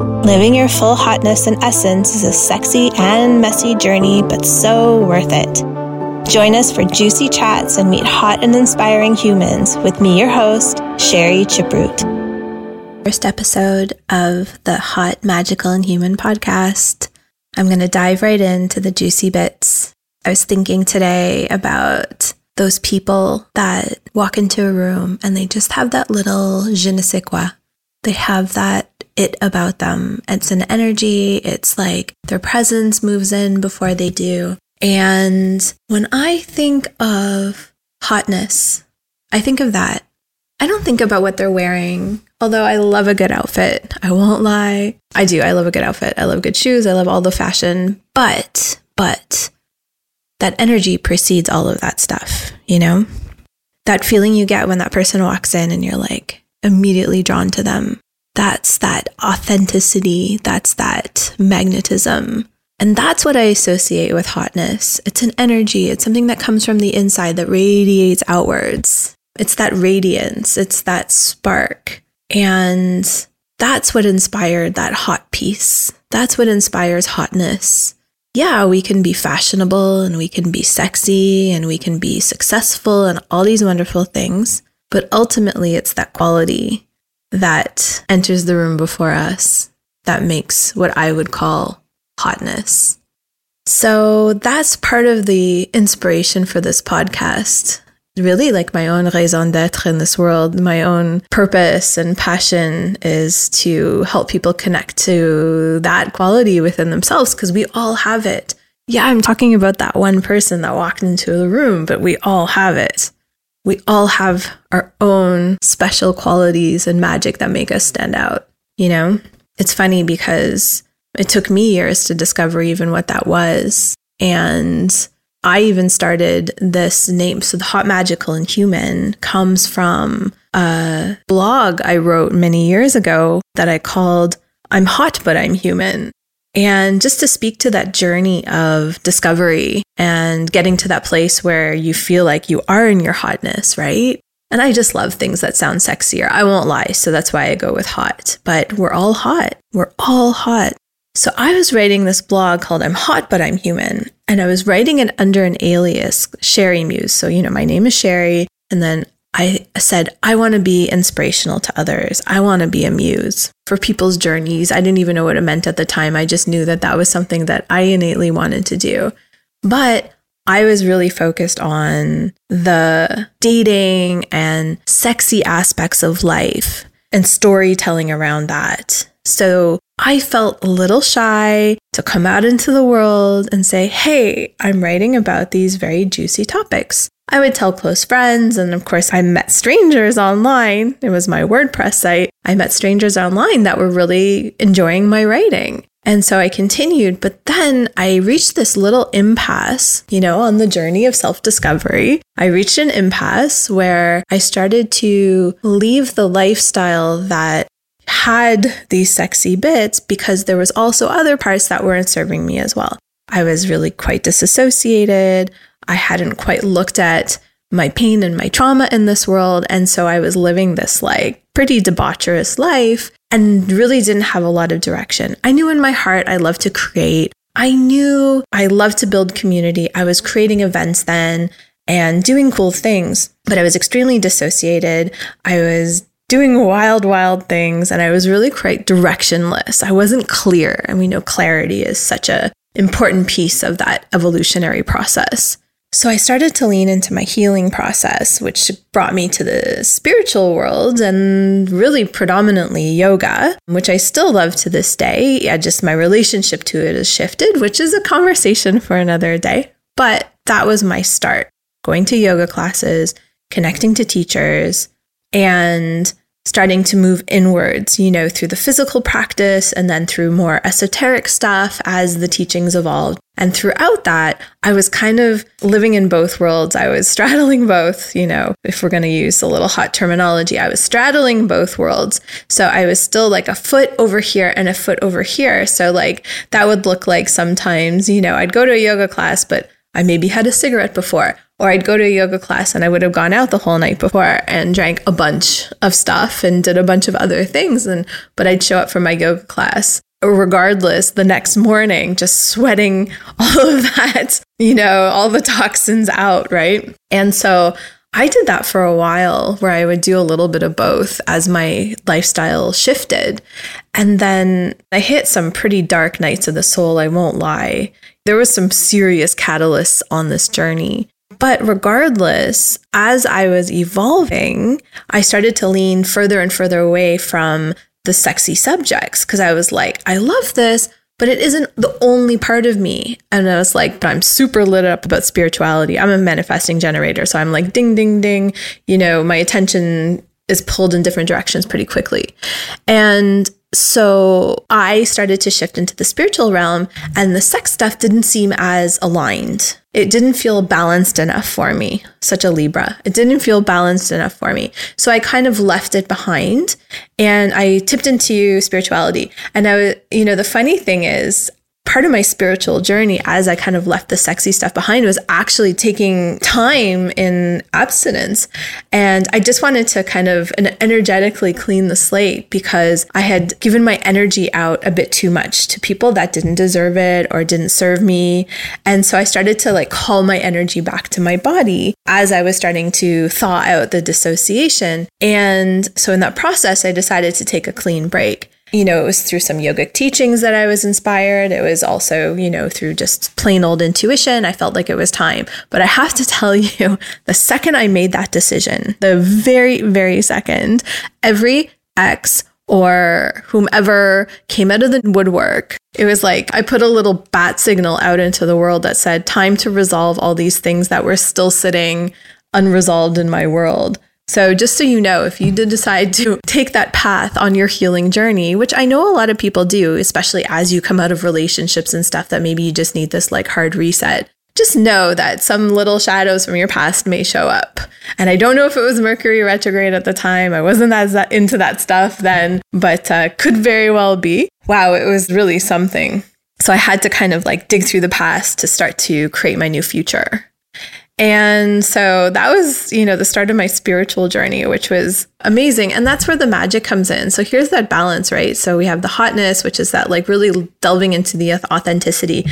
Living your full hotness and essence is a sexy and messy journey, but so worth it. Join us for juicy chats and meet hot and inspiring humans with me, your host, Sherry Chiproot. First episode of the Hot, Magical, and Human podcast. I'm going to dive right into the juicy bits. I was thinking today about those people that walk into a room and they just have that little je ne sais quoi. They have that it about them. It's an energy. It's like their presence moves in before they do. And when I think of hotness, I think of that. I don't think about what they're wearing, although I love a good outfit. I won't lie. I do. I love a good outfit. I love good shoes. I love all the fashion. But, but that energy precedes all of that stuff, you know? That feeling you get when that person walks in and you're like immediately drawn to them that's that authenticity, that's that magnetism. And that's what I associate with hotness. It's an energy, it's something that comes from the inside that radiates outwards. It's that radiance, it's that spark. And that's what inspired that hot piece. That's what inspires hotness. Yeah, we can be fashionable and we can be sexy and we can be successful and all these wonderful things. But ultimately, it's that quality that enters the room before us that makes what I would call hotness. So that's part of the inspiration for this podcast. Really, like my own raison d'etre in this world, my own purpose and passion is to help people connect to that quality within themselves because we all have it. Yeah, I'm talking about that one person that walked into the room, but we all have it we all have our own special qualities and magic that make us stand out. You know, it's funny because it took me years to discover even what that was. And I even started this name. So, the Hot Magical and Human comes from a blog I wrote many years ago that I called I'm Hot, but I'm Human. And just to speak to that journey of discovery and getting to that place where you feel like you are in your hotness, right? And I just love things that sound sexier. I won't lie. So that's why I go with hot. But we're all hot. We're all hot. So I was writing this blog called I'm Hot, but I'm Human. And I was writing it under an alias, Sherry Muse. So, you know, my name is Sherry. And then I said, I want to be inspirational to others. I want to be a muse for people's journeys. I didn't even know what it meant at the time. I just knew that that was something that I innately wanted to do. But I was really focused on the dating and sexy aspects of life and storytelling around that. So I felt a little shy to come out into the world and say, hey, I'm writing about these very juicy topics. I would tell close friends, and of course, I met strangers online. It was my WordPress site. I met strangers online that were really enjoying my writing. And so I continued, but then I reached this little impasse, you know, on the journey of self discovery. I reached an impasse where I started to leave the lifestyle that had these sexy bits because there was also other parts that weren't serving me as well. I was really quite disassociated. I hadn't quite looked at my pain and my trauma in this world. And so I was living this like pretty debaucherous life and really didn't have a lot of direction. I knew in my heart I loved to create. I knew I loved to build community. I was creating events then and doing cool things, but I was extremely dissociated. I was doing wild, wild things, and I was really quite directionless. I wasn't clear. And we know clarity is such a important piece of that evolutionary process. So I started to lean into my healing process, which brought me to the spiritual world and really predominantly yoga, which I still love to this day. Yeah, just my relationship to it has shifted, which is a conversation for another day. But that was my start going to yoga classes, connecting to teachers, and starting to move inwards, you know, through the physical practice and then through more esoteric stuff as the teachings evolved. And throughout that, I was kind of living in both worlds. I was straddling both, you know, if we're going to use a little hot terminology, I was straddling both worlds. So I was still like a foot over here and a foot over here. So, like, that would look like sometimes, you know, I'd go to a yoga class, but I maybe had a cigarette before. Or I'd go to a yoga class and I would have gone out the whole night before and drank a bunch of stuff and did a bunch of other things. And but I'd show up for my yoga class regardless the next morning, just sweating all of that, you know, all the toxins out, right? And so I did that for a while where I would do a little bit of both as my lifestyle shifted. And then I hit some pretty dark nights of the soul, I won't lie. There was some serious catalysts on this journey. But regardless, as I was evolving, I started to lean further and further away from the sexy subjects because I was like, I love this, but it isn't the only part of me. And I was like, but I'm super lit up about spirituality. I'm a manifesting generator. So I'm like, ding, ding, ding. You know, my attention is pulled in different directions pretty quickly. And so I started to shift into the spiritual realm, and the sex stuff didn't seem as aligned. It didn't feel balanced enough for me, such a Libra. It didn't feel balanced enough for me. So I kind of left it behind and I tipped into spirituality. And I, was, you know, the funny thing is, part of my spiritual journey as I kind of left the sexy stuff behind was actually taking time in abstinence. And I just wanted to kind of energetically clean the slate because I had given my energy out a bit too much to people that didn't deserve it or didn't serve me. And so I started to like call my energy back to my body as I was starting to thaw out the dissociation. And so in that process, I decided to take a clean break you know, it was through some yogic teachings that I was inspired. It was also, you know, through just plain old intuition. I felt like it was time. But I have to tell you, the second I made that decision, the very, very second, every ex or whomever came out of the woodwork, it was like I put a little bat signal out into the world that said, time to resolve all these things that were still sitting unresolved in my world. So, just so you know, if you did decide to take that path on your healing journey, which I know a lot of people do, especially as you come out of relationships and stuff, that maybe you just need this like hard reset, just know that some little shadows from your past may show up. And I don't know if it was Mercury retrograde at the time. I wasn't as into that stuff then, but uh, could very well be. Wow, it was really something. So I had to kind of like dig through the past to start to create my new future. And so that was, you know, the start of my spiritual journey, which was amazing. And that's where the magic comes in. So here's that balance, right? So we have the hotness, which is that like really delving into the authenticity.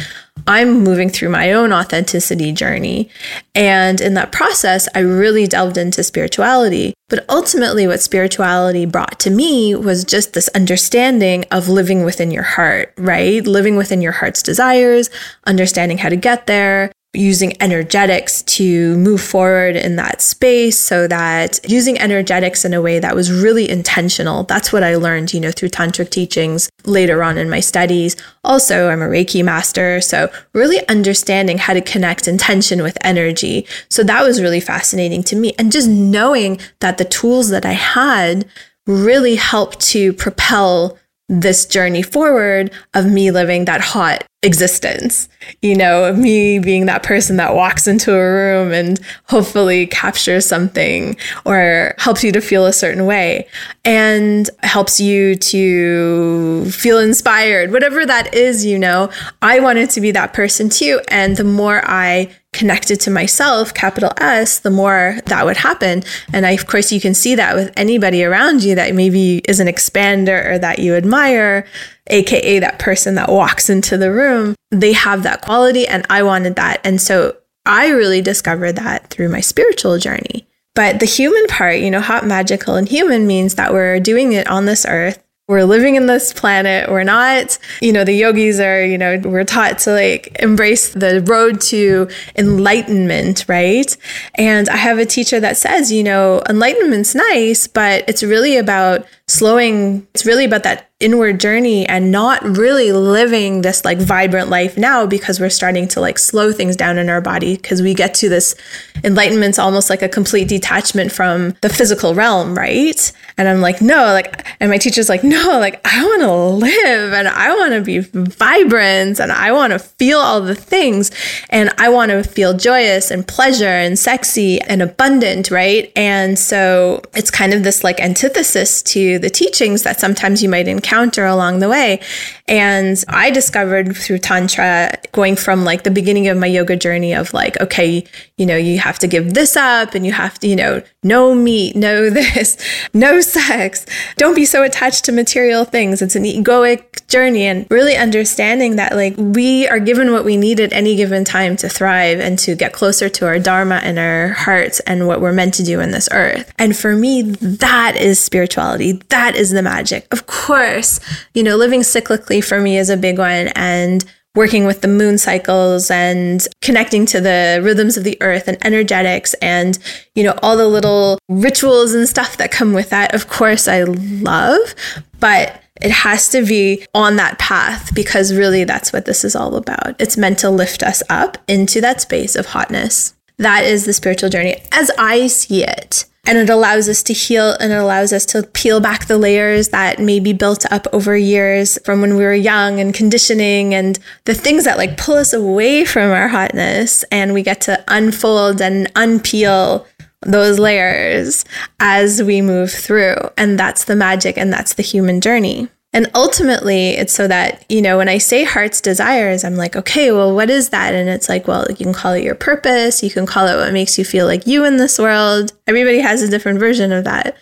I'm moving through my own authenticity journey. And in that process, I really delved into spirituality. But ultimately, what spirituality brought to me was just this understanding of living within your heart, right? Living within your heart's desires, understanding how to get there, using energetics to move forward in that space so that using energetics in a way that was really intentional. That's what I learned, you know, through tantric teachings later on in my studies. Also, I'm a Reiki master, so really understanding how to connect intention with energy. So that was really fascinating to me and just knowing that the tools that I had really helped to propel this journey forward of me living that hot existence. You know, me being that person that walks into a room and hopefully captures something or helps you to feel a certain way and helps you to feel inspired, whatever that is, you know. I wanted to be that person too. And the more I connected to myself, capital S, the more that would happen. And I, of course, you can see that with anybody around you that maybe is an expander or that you admire, AKA that person that walks into the room. They have that quality, and I wanted that. And so I really discovered that through my spiritual journey. But the human part, you know, hot, magical, and human means that we're doing it on this earth we're living in this planet. We're not, you know, the yogis are, you know, we're taught to like embrace the road to enlightenment, right? And I have a teacher that says, you know, enlightenment's nice, but it's really about slowing, it's really about that inward journey and not really living this like vibrant life now because we're starting to like slow things down in our body because we get to this enlightenment's almost like a complete detachment from the physical realm, right? And I'm like, no, like, and my teacher's like, no, like, I want to live and I want to be vibrant and I want to feel all the things and I want to feel joyous and pleasure and sexy and abundant, right? And so it's kind of this like antithesis to the teachings that sometimes you might encounter along the way. And I discovered through Tantra, going from like the beginning of my yoga journey of like, okay, you know, you have to give this up and you have to, you know, no meat, no this, no sex. Don't be so attached to material things. It's an egoic journey and really understanding that like we are given what we need at any given time to thrive and to get closer to our dharma and our hearts and what we're meant to do in this earth. And for me, that is spirituality. That is the magic. Of course, you know, living cyclically for me is a big one and working with the moon cycles and connecting to the rhythms of the earth and energetics and you know all the little rituals and stuff that come with that of course i love but it has to be on that path because really that's what this is all about. It's meant to lift us up into that space of hotness. That is the spiritual journey as I see it. And it allows us to heal and it allows us to peel back the layers that may be built up over years from when we were young and conditioning and the things that like pull us away from our hotness. And we get to unfold and unpeel those layers as we move through. And that's the magic and that's the human journey. And ultimately, it's so that, you know, when I say heart's desires, I'm like, okay, well, what is that? And it's like, well, you can call it your purpose. You can call it what makes you feel like you in this world. Everybody has a different version of that.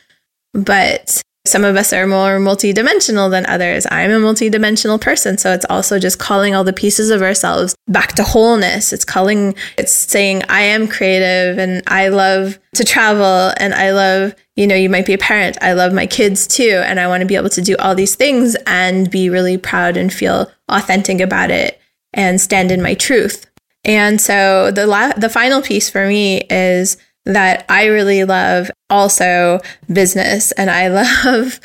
But some of us are more multidimensional than others. I'm a multidimensional person. So it's also just calling all the pieces of ourselves back to wholeness. It's calling, it's saying, I am creative and I love to travel and I love, you know, you might be a parent. I love my kids too. And I want to be able to do all these things and be really proud and feel authentic about it and stand in my truth. And so the la- the final piece for me is that I really love also business and I love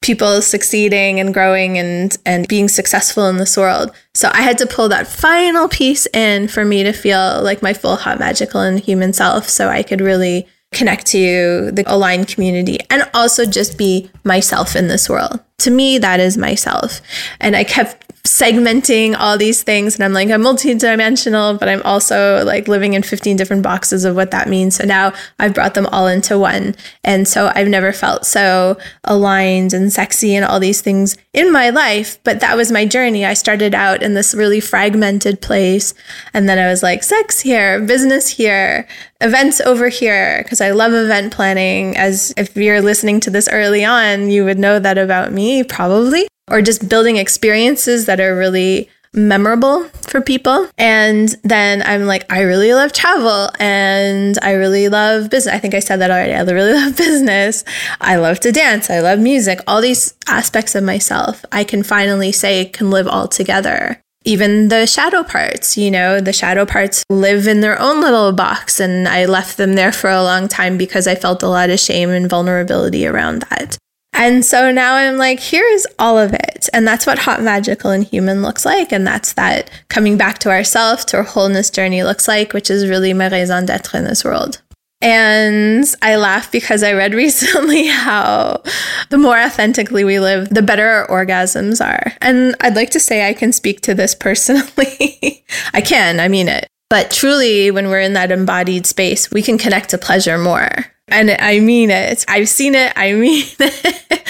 people succeeding and growing and and being successful in this world. So I had to pull that final piece in for me to feel like my full hot magical and human self so I could really connect to the aligned community and also just be myself in this world. To me that is myself. And I kept segmenting all these things and I'm like I'm multidimensional but I'm also like living in 15 different boxes of what that means. So now I've brought them all into one and so I've never felt so aligned and sexy and all these things in my life but that was my journey. I started out in this really fragmented place and then I was like sex here business here events over here because I love event planning. As if you're listening to this early on you would know that about me probably or just building experiences that are really memorable for people. And then I'm like, I really love travel and I really love business. I think I said that already. I really love business. I love to dance. I love music. All these aspects of myself, I can finally say can live all together. Even the shadow parts, you know, the shadow parts live in their own little box. And I left them there for a long time because I felt a lot of shame and vulnerability around that. And so now I'm like, here's all of it. And that's what hot, magical, and human looks like. And that's that coming back to ourself, to our wholeness journey looks like, which is really my raison d'etre in this world. And I laugh because I read recently how the more authentically we live, the better our orgasms are. And I'd like to say I can speak to this personally. I can, I mean it. But truly, when we're in that embodied space, we can connect to pleasure more. And I mean it. I've seen it. I mean it.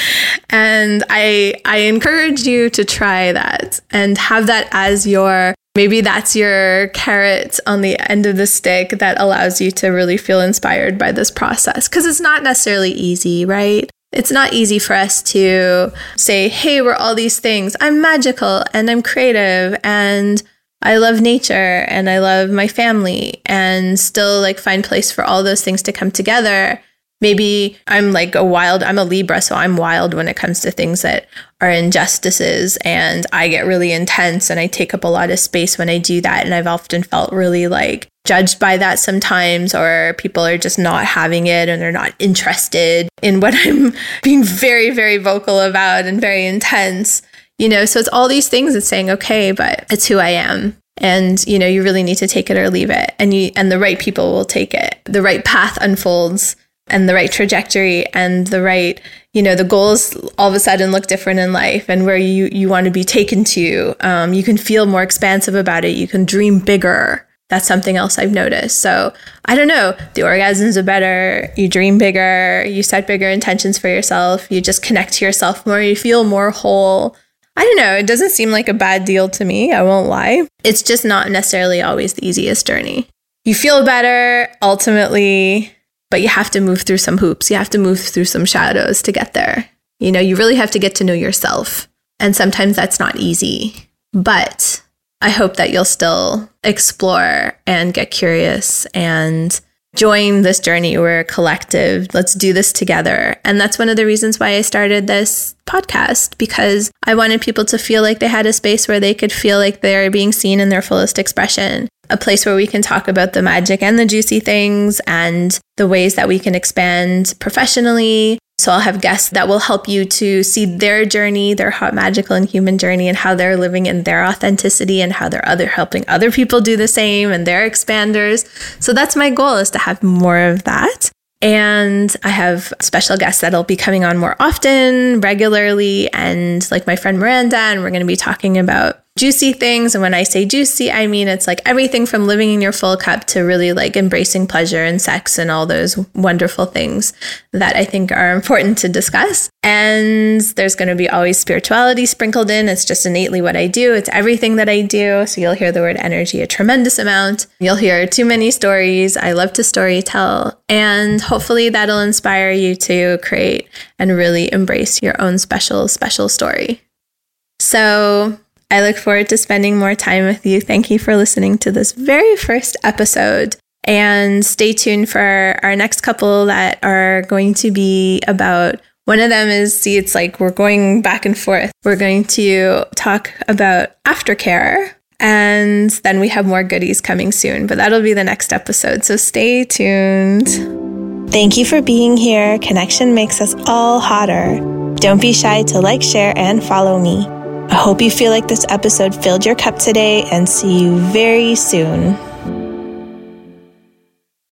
and I I encourage you to try that and have that as your maybe that's your carrot on the end of the stick that allows you to really feel inspired by this process cuz it's not necessarily easy, right? It's not easy for us to say, "Hey, we're all these things. I'm magical and I'm creative and I love nature and I love my family and still like find place for all those things to come together. Maybe I'm like a wild, I'm a Libra, so I'm wild when it comes to things that are injustices and I get really intense and I take up a lot of space when I do that. And I've often felt really like judged by that sometimes, or people are just not having it and they're not interested in what I'm being very, very vocal about and very intense. You know, so it's all these things it's saying, okay, but it's who I am. And you know, you really need to take it or leave it. And you and the right people will take it. The right path unfolds and the right trajectory and the right, you know, the goals all of a sudden look different in life and where you you want to be taken to. Um, you can feel more expansive about it. You can dream bigger. That's something else I've noticed. So I don't know. The orgasms are better. You dream bigger. You set bigger intentions for yourself. You just connect to yourself more. You feel more whole. I don't know. It doesn't seem like a bad deal to me. I won't lie. It's just not necessarily always the easiest journey. You feel better ultimately, but you have to move through some hoops. You have to move through some shadows to get there. You know, you really have to get to know yourself. And sometimes that's not easy. But I hope that you'll still explore and get curious and join this journey. We're a collective. Let's do this together. And that's one of the reasons why I started this podcast because I wanted people to feel like they had a space where they could feel like they're being seen in their fullest expression. A place where we can talk about the magic and the juicy things and the ways that we can expand professionally, so I'll have guests that will help you to see their journey, their hot, magical, and human journey, and how they're living in their authenticity and how they're other helping other people do the same and they're expanders. So that's my goal is to have more of that. And I have special guests that'll be coming on more often, regularly, and like my friend Miranda, and we're going to be talking about juicy things. And when I say juicy, I mean it's like everything from living in your full cup to really like embracing pleasure and sex and all those wonderful things that I think are important to discuss. And there's going to be always spirituality sprinkled in. It's just innately what I do, it's everything that I do. So you'll hear the word energy a tremendous amount. You'll hear too many stories. I love to story tell. And hopefully that'll inspire you to create and really embrace your own special, special story. So I look forward to spending more time with you. Thank you for listening to this very first episode. And stay tuned for our next couple that are going to be about one of them is see, it's like we're going back and forth. We're going to talk about aftercare. And then we have more goodies coming soon, but that'll be the next episode. So stay tuned. Thank you for being here. Connection makes us all hotter. Don't be shy to like, share, and follow me. I hope you feel like this episode filled your cup today and see you very soon.